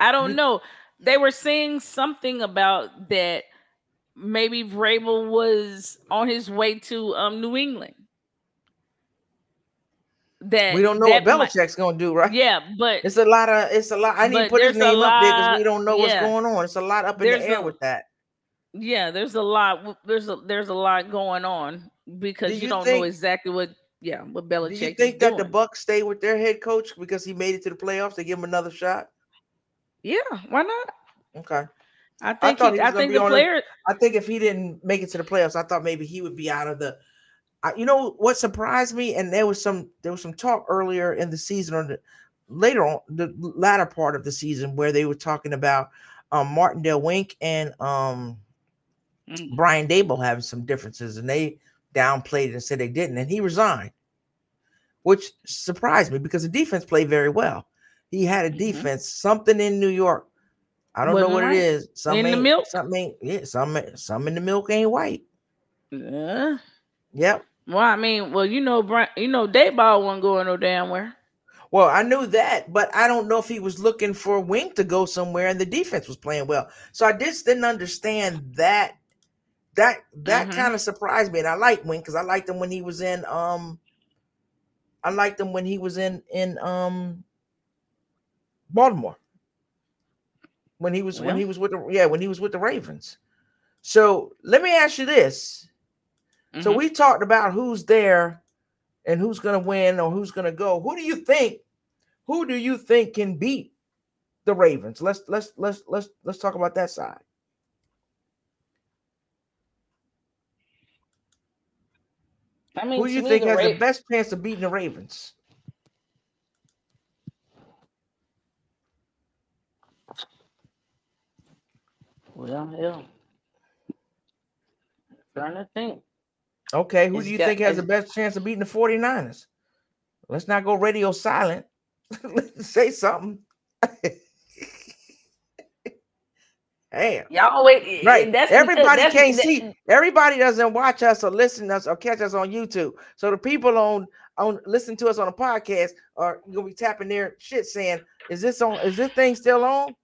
I don't know. They were saying something about that maybe Vrabel was on his way to um New England. That we don't know what Belichick's might, gonna do, right? Yeah, but it's a lot of it's a lot. I need to put his name lot, up there because we don't know yeah, what's going on. It's a lot up in the air a, with that. Yeah, there's a lot. There's a there's a lot going on because do you, you, don't think, know exactly what. Yeah, what Belichick. Do you think that doing. the Bucks stay with their head coach because he made it to the playoffs? They give him another shot. Yeah, why not? Okay. I think. I, he, he I think the player. I think if he didn't make it to the playoffs, I thought maybe he would be out of the. I, you know what surprised me, and there was some there was some talk earlier in the season or the later on the latter part of the season where they were talking about um, Martindale Wink and um, mm. Brian Daboll having some differences, and they downplayed it and said they didn't, and he resigned, which surprised me because the defense played very well. He had a mm-hmm. defense, mm-hmm. something in New York. I don't know what right. it is. Something in the milk, something, yeah, some, some in the milk ain't white. Yeah. Yep. Well, I mean, well, you know, Brian, you know, Daboll wasn't going no damn where. Well, I knew that, but I don't know if he was looking for a wing to go somewhere and the defense was playing well. So I just didn't understand that. That that Mhm. kind of surprised me, and I like Wink because I liked him when he was in. Um, I liked him when he was in in um Baltimore. When he was when he was with the yeah when he was with the Ravens. So let me ask you this: so Mhm. we talked about who's there and who's going to win or who's going to go. Who do you think? Who do you think can beat the Ravens? Let's let's let's let's let's talk about that side. I mean, Who do you think has the best chance of beating the Ravens? Well, hell. Trying to think. Okay, who It's do you got- think has the best chance of beating the 49ers? Let's not go radio silent. Let's *laughs* say something. *laughs* Damn. Y'all wait. Right. That's uh, Everybody that's, can't that- see. Everybody doesn't watch us or listen to us or catch us on YouTube. So the people on on listen to us on a podcast are gonna be tapping their shit saying, "Is this on? Is this thing still on?"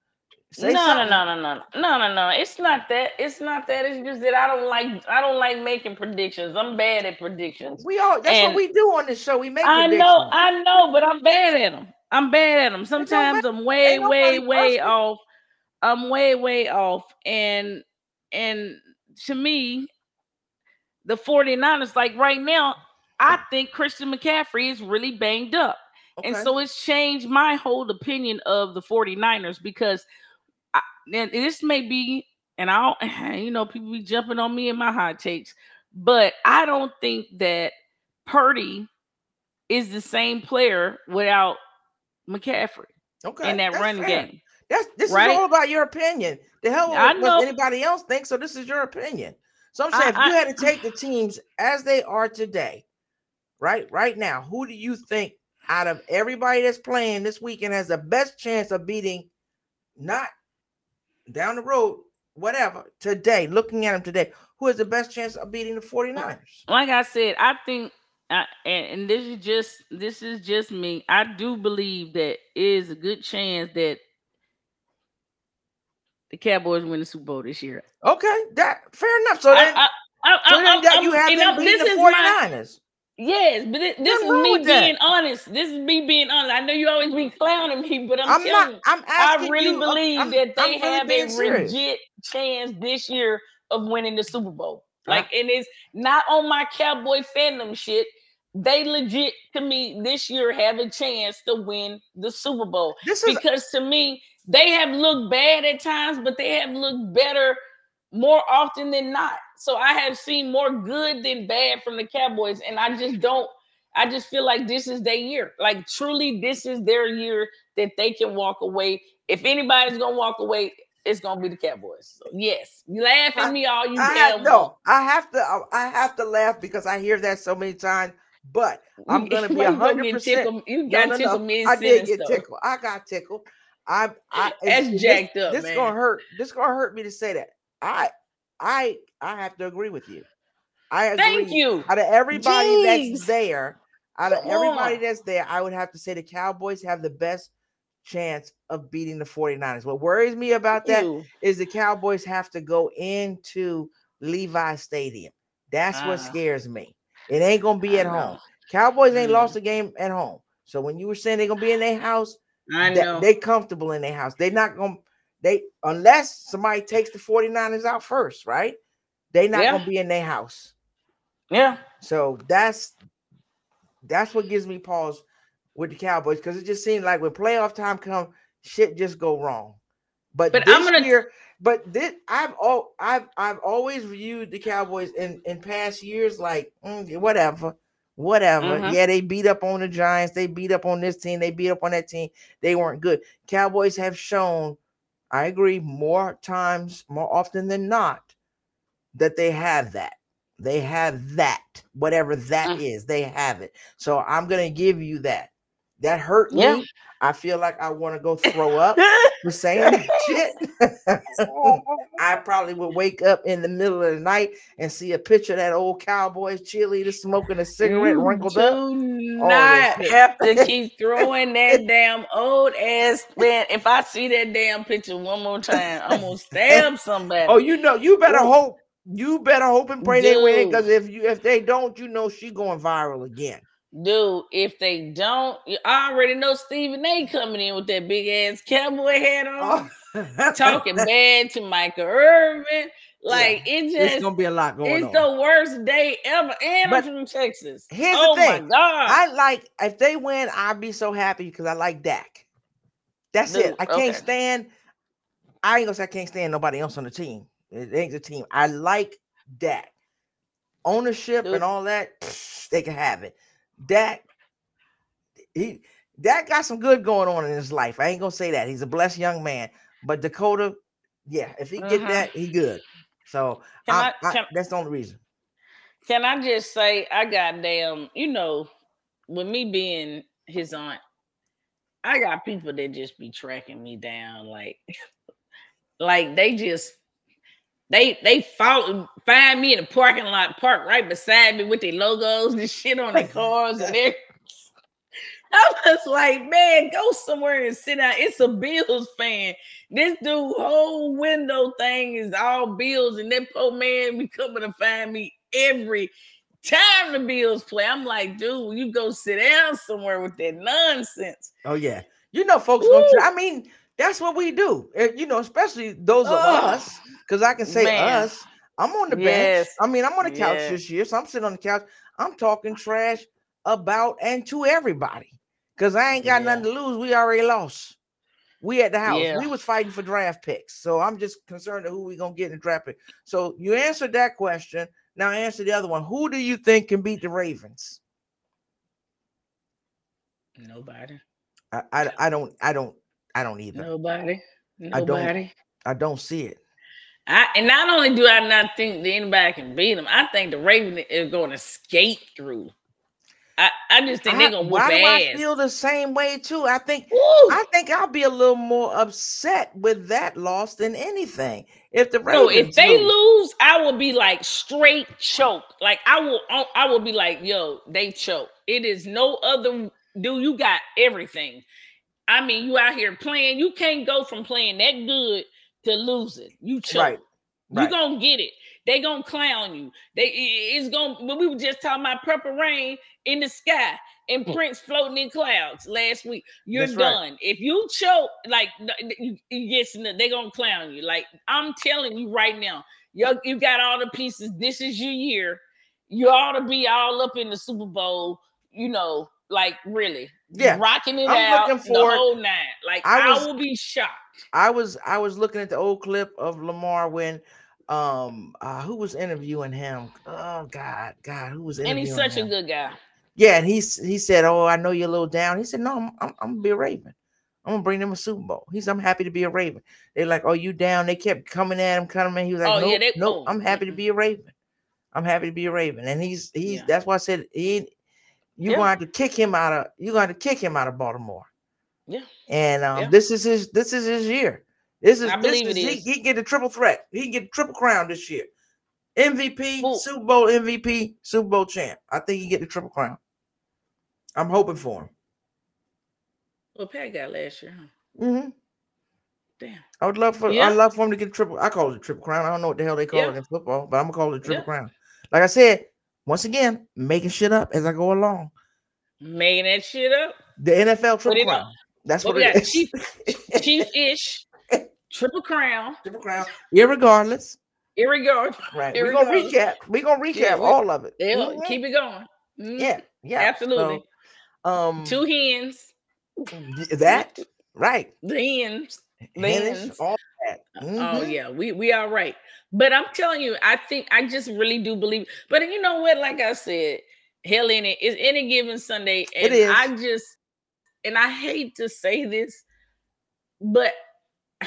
No, no, something. no, no, no, no, no, no. It's not that. It's not that. It's just that I don't like. I don't like making predictions. I'm bad at predictions. We all that's And- what we do on this show. We make I know, I know, but I'm bad at them. I'm bad at them. Sometimes I'm way, way, way off. I'm way, way off. And and to me, the 49ers, like right now, I think Christian McCaffrey is really banged up. And so it's changed my whole opinion of the 49ers because I, and this may be, and I don't, *sighs* you know, people be jumping on me in my hot takes, but I don't think that Purdy is the same player without McCaffrey okay. in that that's running fair. game. That's this right? is all about your opinion. The hell I what know. anybody else thinks. So this is your opinion. So I'm I- saying if you I- had to take the teams as they are today, right, right now, who do you think out of everybody that's playing this weekend has the best chance of beating, not down the road, whatever, today, looking at them today, who has the best chance of beating the 49ers? like I said, I think, I, and, and this is just this is just me. I do believe that is a good chance that the Cowboys win the Super Bowl this year. Okay, that fair enough. So then, I, I, so I, then that you have them beating the 49ers. Yes, but it, this Nothing is me with that. being honest. This is me being honest. I know you always be clowning me, but I'm, I'm telling not. I'm I asking really you, believe I'm- that they really have being a serious. legit chance this year of winning the Super Bowl. Uh-huh. Like, and it's not on my cowboy fandom shit. They legit to me this year have a chance to win the Super Bowl This is because to me they have looked bad at times, but they have looked better more often than not. So I have seen more good than bad from the Cowboys, and I just don't. I just feel like this is their year. Like truly, this is their year that they can walk away. If anybody's gonna walk away, it's gonna be the Cowboys. So yes, you laugh at me all you I have, no, I have to. I- have to laugh because I hear that so many times. But I'm gonna *laughs* be hundred percent. You got no, tickled no. mid I did get though. tickled. I got tickled. I, *laughs* I That's this- jacked up, This man. gonna hurt. This gonna hurt me to say that. I, I, I have to agree with you. I agree. Thank you. Out of everybody Jeez. that's there, out of Come everybody on. that's there, I would have to say the Cowboys have the best chance of beating the 49ers. What worries me about that You. is the Cowboys have to go into Levi Stadium. That's what Ah. scares me. It ain't gonna be at home. Cowboys ain't Mm. lost a game at home. So when you were saying they're gonna be in their house, I know. they comfortable in their house. They're not gonna they unless somebody takes the 49ers out first, right? They're not Yeah. gonna be in their house. yeah. So that's that's what gives me pause with the Cowboys because it just seems like when playoff time come, shit just go wrong. But, But I'm gonna- year, but this I've all I've I've always viewed the Cowboys in in past years like mm, whatever, whatever. Mhm. Yeah, they beat up on the Giants, they beat up on this team, they beat up on that team. They weren't good. Cowboys have shown, I agree, more times, more often than not, that they have that. They have that, whatever that is, Mm. they have it. So I'm gonna give you that. That hurt Yeah. me. I feel like I want to go throw up for saying that *laughs* shit. Oh, oh, *laughs* I oh. probably would wake up in the middle of the night and see a picture of that old Cowboys cheerleader smoking a cigarette wrinkled up. do not have to *laughs* keep throwing that damn old ass man. If I see that damn picture one more time, I'm gonna stab somebody. Oh, you know, you better hope. You better hope and pray they win because if you if they don't, you know she going viral again. Dude, if they don't, you already know Stephen A coming in with that big ass cowboy hat *laughs* oh. on, Oh. talking bad to Michael Irvin. Like it it's gonna be a lot going it's on. It's the worst day ever. And But I'm from Texas. here's the oh thing. my god. I like if they win, I'd be so happy because I like Dak. That's it. Dude, I can't okay. stand. I ain't gonna say I can't stand nobody else on the team. It ain't the team. I like Dak. Ownership Dude. and all that, psh, *sniffs* they can have it. Dak, he Dak got some good going on in his life. I ain't gonna say that. He's a blessed young man. But Dakota, yeah, if he get Mhm. that, he good. So I, I- I- that's the only reason. Can I just say I got damn, you know, with me being his aunt, I got people that just be tracking me down like *laughs* like they just they they follow find me in the parking lot, park right beside me with their logos and shit on their cars and everything. *laughs* *laughs* I was like, man, go somewhere and sit down. It's a Bills fan. This dude whole window thing is all Bills, and that poor man be coming to find me every time the Bills play. I'm like, dude, you go sit down somewhere with that nonsense. Oh yeah, you know, folks. Gonna. I mean, that's what we do. You know, especially those of Ugh. us, because I can say Man. us. I'm on the bench. I mean, I'm on the couch Yes. this year, so I'm sitting on the couch. I'm talking trash about and to everybody, because I ain't got Yeah. nothing to lose. We already lost. We at the house. Yeah. We was fighting for draft picks, so I'm just concerned of who we gonna get in the draft pick. So you answered that question. Now answer the other one. Who do you think can beat the Ravens? Nobody. I I, I don't I don't I don't either. Nobody. I don't- Nobody. I don't see it. I, and not only do I not think that anybody can beat them, I think the Ravens is going to skate through. I, I just think I- they're going to whoop why do I feel the same way too? I think Woo! I think I'll be a little more upset with that loss than anything. If the Ravens if they lose. lose, I will be like straight choke. Like I will, I will be like, yo, they choke. It is no other. Dude, you got everything. I mean, you out here playing. You can't go from playing that good to losing. You choke. right, You right. gonna get it. They gonna clown you. They it's gonna. But we were just talking about purple rain in the sky and mm. Prince floating in clouds last week. You're. That's right. done. If you choke, like n- you, you get they gonna clown you. Like I'm telling you right now, you you got all the pieces. This is your year. You ought to be all up in the Super Bowl. You know, like really, Yeah, rocking it I'm out looking the for it. whole nine. Like I I, will be shocked. I was I was looking at the old clip of Lamar when um uh who was interviewing him? Oh God, God, who was And he's such him? a good guy. Yeah, and he's he said, "Oh, I know you're a little down." He said, "No, I'm I'm, I'm gonna be a Raven. I'm gonna bring them a Super Bowl." He's, "I'm happy to be a Raven." They're like, "Oh, you down?" They kept coming at him, coming. at him. He was like, Oh, "No, yeah, they- no, oh, I'm happy to be a Raven. I'm happy to be a Raven." And he's he's Yeah. that's why I said he you're Yeah. gonna kick him out of you're gonna kick him out of Baltimore. Yeah. And um, Yeah. this is his this is his year. This is I this is, he, he can get a triple threat. He can get a triple crown this year. MVP, Who- Super Bowl MVP, Super Bowl champ. I think he get the triple crown. I'm hoping for him. Well, Pat got last year, huh? hmm Damn. I would love for Yeah. I love for him to get a triple. I call it a triple crown. I don't know what the hell they call Yeah. it in football, but I'm gonna call it a triple Yeah. crown. Like I said, once again, making shit up as I go along. Making that shit up. The NFL triple crown. That's What what we it got? is. Chief, *laughs* chief-ish, triple crown, triple crown. Irregardless. irregard. Right. We're gonna recap. We're gonna recap Yeah, all of it. Yeah, Mhm. keep it going. Mhm. Yeah, yeah. absolutely. So, um Two hens, that right. the hens. All that. Oh Mhm. yeah, we we are right. But I'm telling you, I think I just really do believe. But you know what? Like I said, hell in it is any given Sunday, and is. I just and I hate to say this, but *sighs*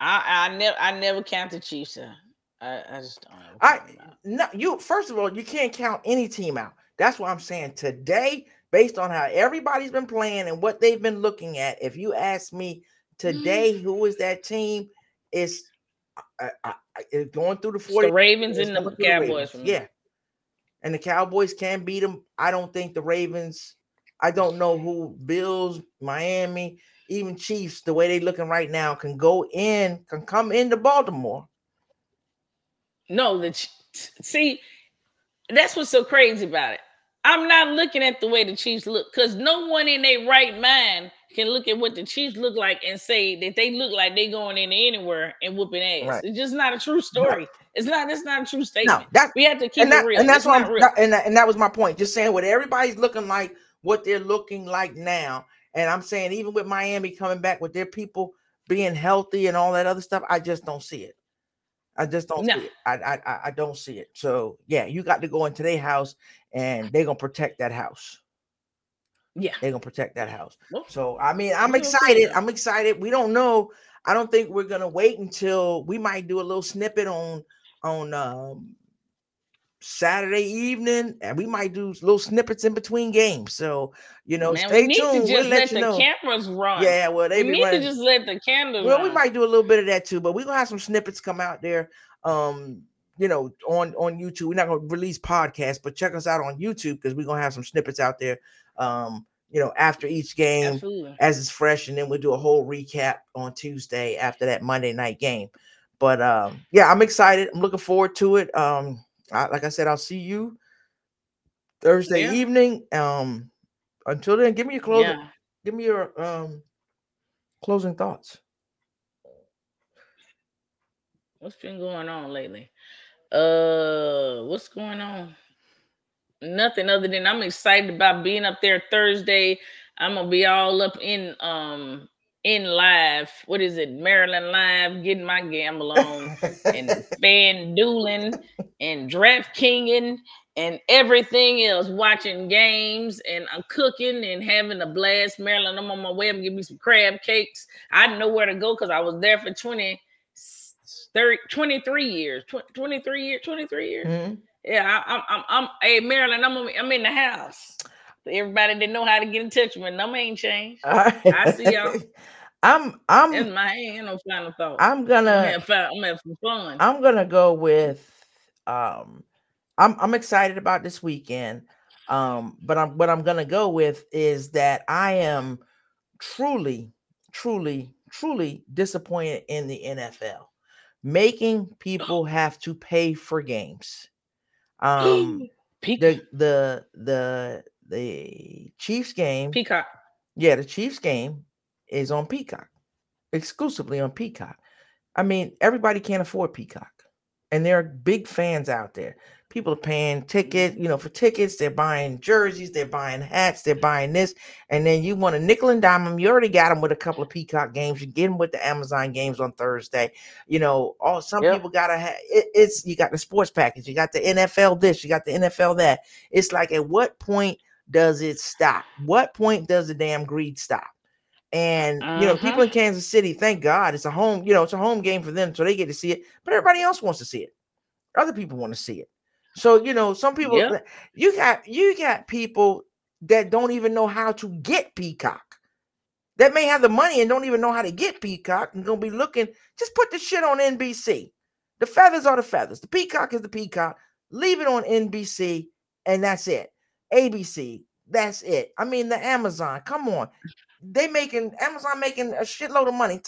I I never I never count the Chiefs out. I, I just don't. I count them out. no you first of all, you can't count any team out. That's what I'm saying. Today, based on how everybody's been playing and what they've been looking at. If you ask me today, Mm. who is that team? Is uh, uh, uh, going through the It's 40 the Ravens and the Cowboys. Me. Yeah. And the Cowboys can beat them. I don't think the Ravens, I don't know who Bills, Miami, even Chiefs, the way they looking right now, can go in, can come into Baltimore. No, the see, that's what's so crazy about it. I'm not looking at the way the Chiefs look because no one in their right mind can look at what the Chiefs look like and say that they look like they going in anywhere and whooping ass. Right. It's just not a true story. It's not. It's not a true statement. No, that's we have to keep and, that, it real. and that's It's I'm, real. that- and, that, and that was my point. Just saying what everybody's looking like, what they're looking like now. And I'm saying, even with Miami coming back with their people being healthy and all that other stuff, I just don't see it. I just don't No. see it. I, I I- I don't see it. So yeah, you got to go into their house and they're gonna protect that house. Yeah. They're gonna protect that house. Well, So I mean, I'm excited. I'm excited. We don't know. I don't think we're gonna wait until we might do a little snippet on on um Saturday evening, and we might do little snippets in between games. So you know, Man, stay we need tuned. to We'll just let let you the know. cameras run. Yeah, well, they we need running. to just let the candles Well, run. we might do a little bit of that too, but we're gonna have some snippets come out there. Um, you know, on on YouTube. We're not gonna release podcasts, but check us out on YouTube because we're gonna have some snippets out there. Um, you know, after each game Absolutely. as it's fresh, and then we'll do a whole recap on Tuesday after that Monday night game. But um, yeah, I'm excited. I'm looking forward to it. Um, I, like I said, I'll see you Thursday Yeah. evening. Um, until then, give me your closing. Yeah. Give me your um closing thoughts. What's been going on lately? Uh, what's going on? Nothing other than I'm excited about being up there Thursday. I'm gonna be all up in um in live. What is it? Maryland live, getting my gamble on *laughs* and fan dueling and draft kinging and everything else, watching games and I'm cooking and having a blast. Maryland, I'm on my way. I'm getting me some crab cakes. I know where to go because I was there for 20, 30, 23 years. Tw- 23 years, 23 years. Mhm. Yeah, I, I'm, I'm, I'm, hey, Maryland, I'm, I'm in the house. Everybody didn't know how to get in touch with me. Number ain't changed. I see y'all. *laughs* I'm I'm That's my hand, no final thought. I'm I'm gonna having fun. I'm having some fun. I'm gonna go with um I'm I'm excited about this weekend. Um, but I'm what I'm gonna go with is that I am truly, truly, truly disappointed in the NFL making people have to pay for games. Um *gasps* the the the the Chiefs game Peacock. yeah, the Chiefs game is on Peacock, exclusively on Peacock. I mean, everybody can't afford Peacock, and there are big fans out there. People are paying ticket, you know, for tickets. They're buying jerseys, they're buying hats, they're buying this, and then you want a nickel and dime them. You already got them with a couple of Peacock games. You get them with the Amazon games on Thursday. You know, all some people gotta have. It, it's you got the sports package, you got the NFL this, you got the NFL that. It's like, at what point does it stop? What point does the damn greed stop? And you know, people Uh-huh. in Kansas City, thank God, it's a home, you know, it's a home game for them, so they get to see it. But everybody else wants to see it. Other people want to see it. So you know, some people Yep. you got you got people that don't even know how to get Peacock. That may have the money and don't even know how to get Peacock and gonna be looking. Just put the shit on NBC. The feathers are the feathers. The Peacock is the Peacock. Leave it on NBC, and that's it. ABC, that's it. I mean, the Amazon. Come on, they making Amazon making a shitload of money.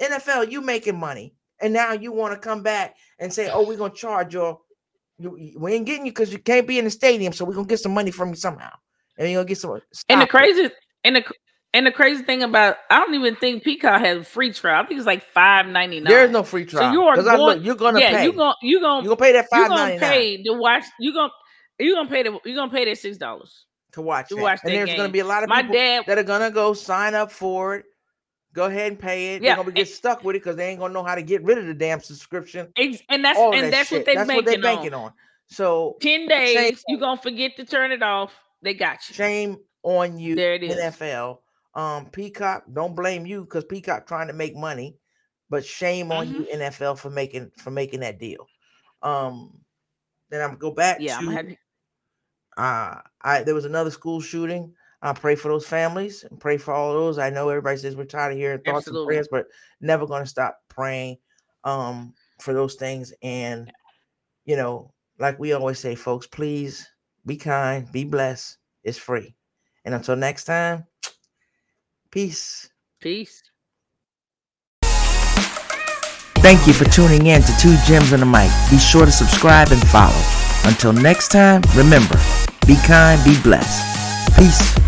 NFL, you making money, and now you want to come back and say, "Oh, we're gonna charge your." You, you- we ain't getting you because you can't be in the stadium, so we're gonna get some money from you somehow, and you're gonna get some. And the stop it. crazy and the and the crazy thing about I don't even think Peacock has a free trial. I think it's like five ninety nine. There's no free trial. So you are 'cause I look, going- you're gonna yeah, pay. you gonna you gonna you're gonna pay that you five gonna pay to watch. You gonna you gonna pay the you're gonna pay that six dollars. to watch. to that. watch and there's gonna be a lot of My people dad, that are gonna go sign up for it. Go ahead and pay it. Yeah, They're gonna get stuck with it because they ain't gonna know how to get rid of the damn subscription. ex- and that's all and that that's what they That's banking, what they on. banking on. So Ten days, you're gonna forget to turn it off. They got you. shame on you, There it is. NFL. Um, Peacock, don't blame you because Peacock trying to make money, but shame on you, Mm-hmm. NFL, for making for making that deal. Um, then I'm gonna go back Yeah, I'm to have to, Uh, I there was another school shooting. I pray for those families and pray for all those. I know everybody says we're tired of hearing thoughts Absolutely. and prayers, but never going to stop praying um, for those things. And you know, like we always say, folks, please be kind, be blessed. It's free. And until next time, *tsk* peace. Peace. Thank you for tuning in to Two Gems on the Mic. Be sure to subscribe and follow. Until next time, remember, be kind, be blessed. Peace.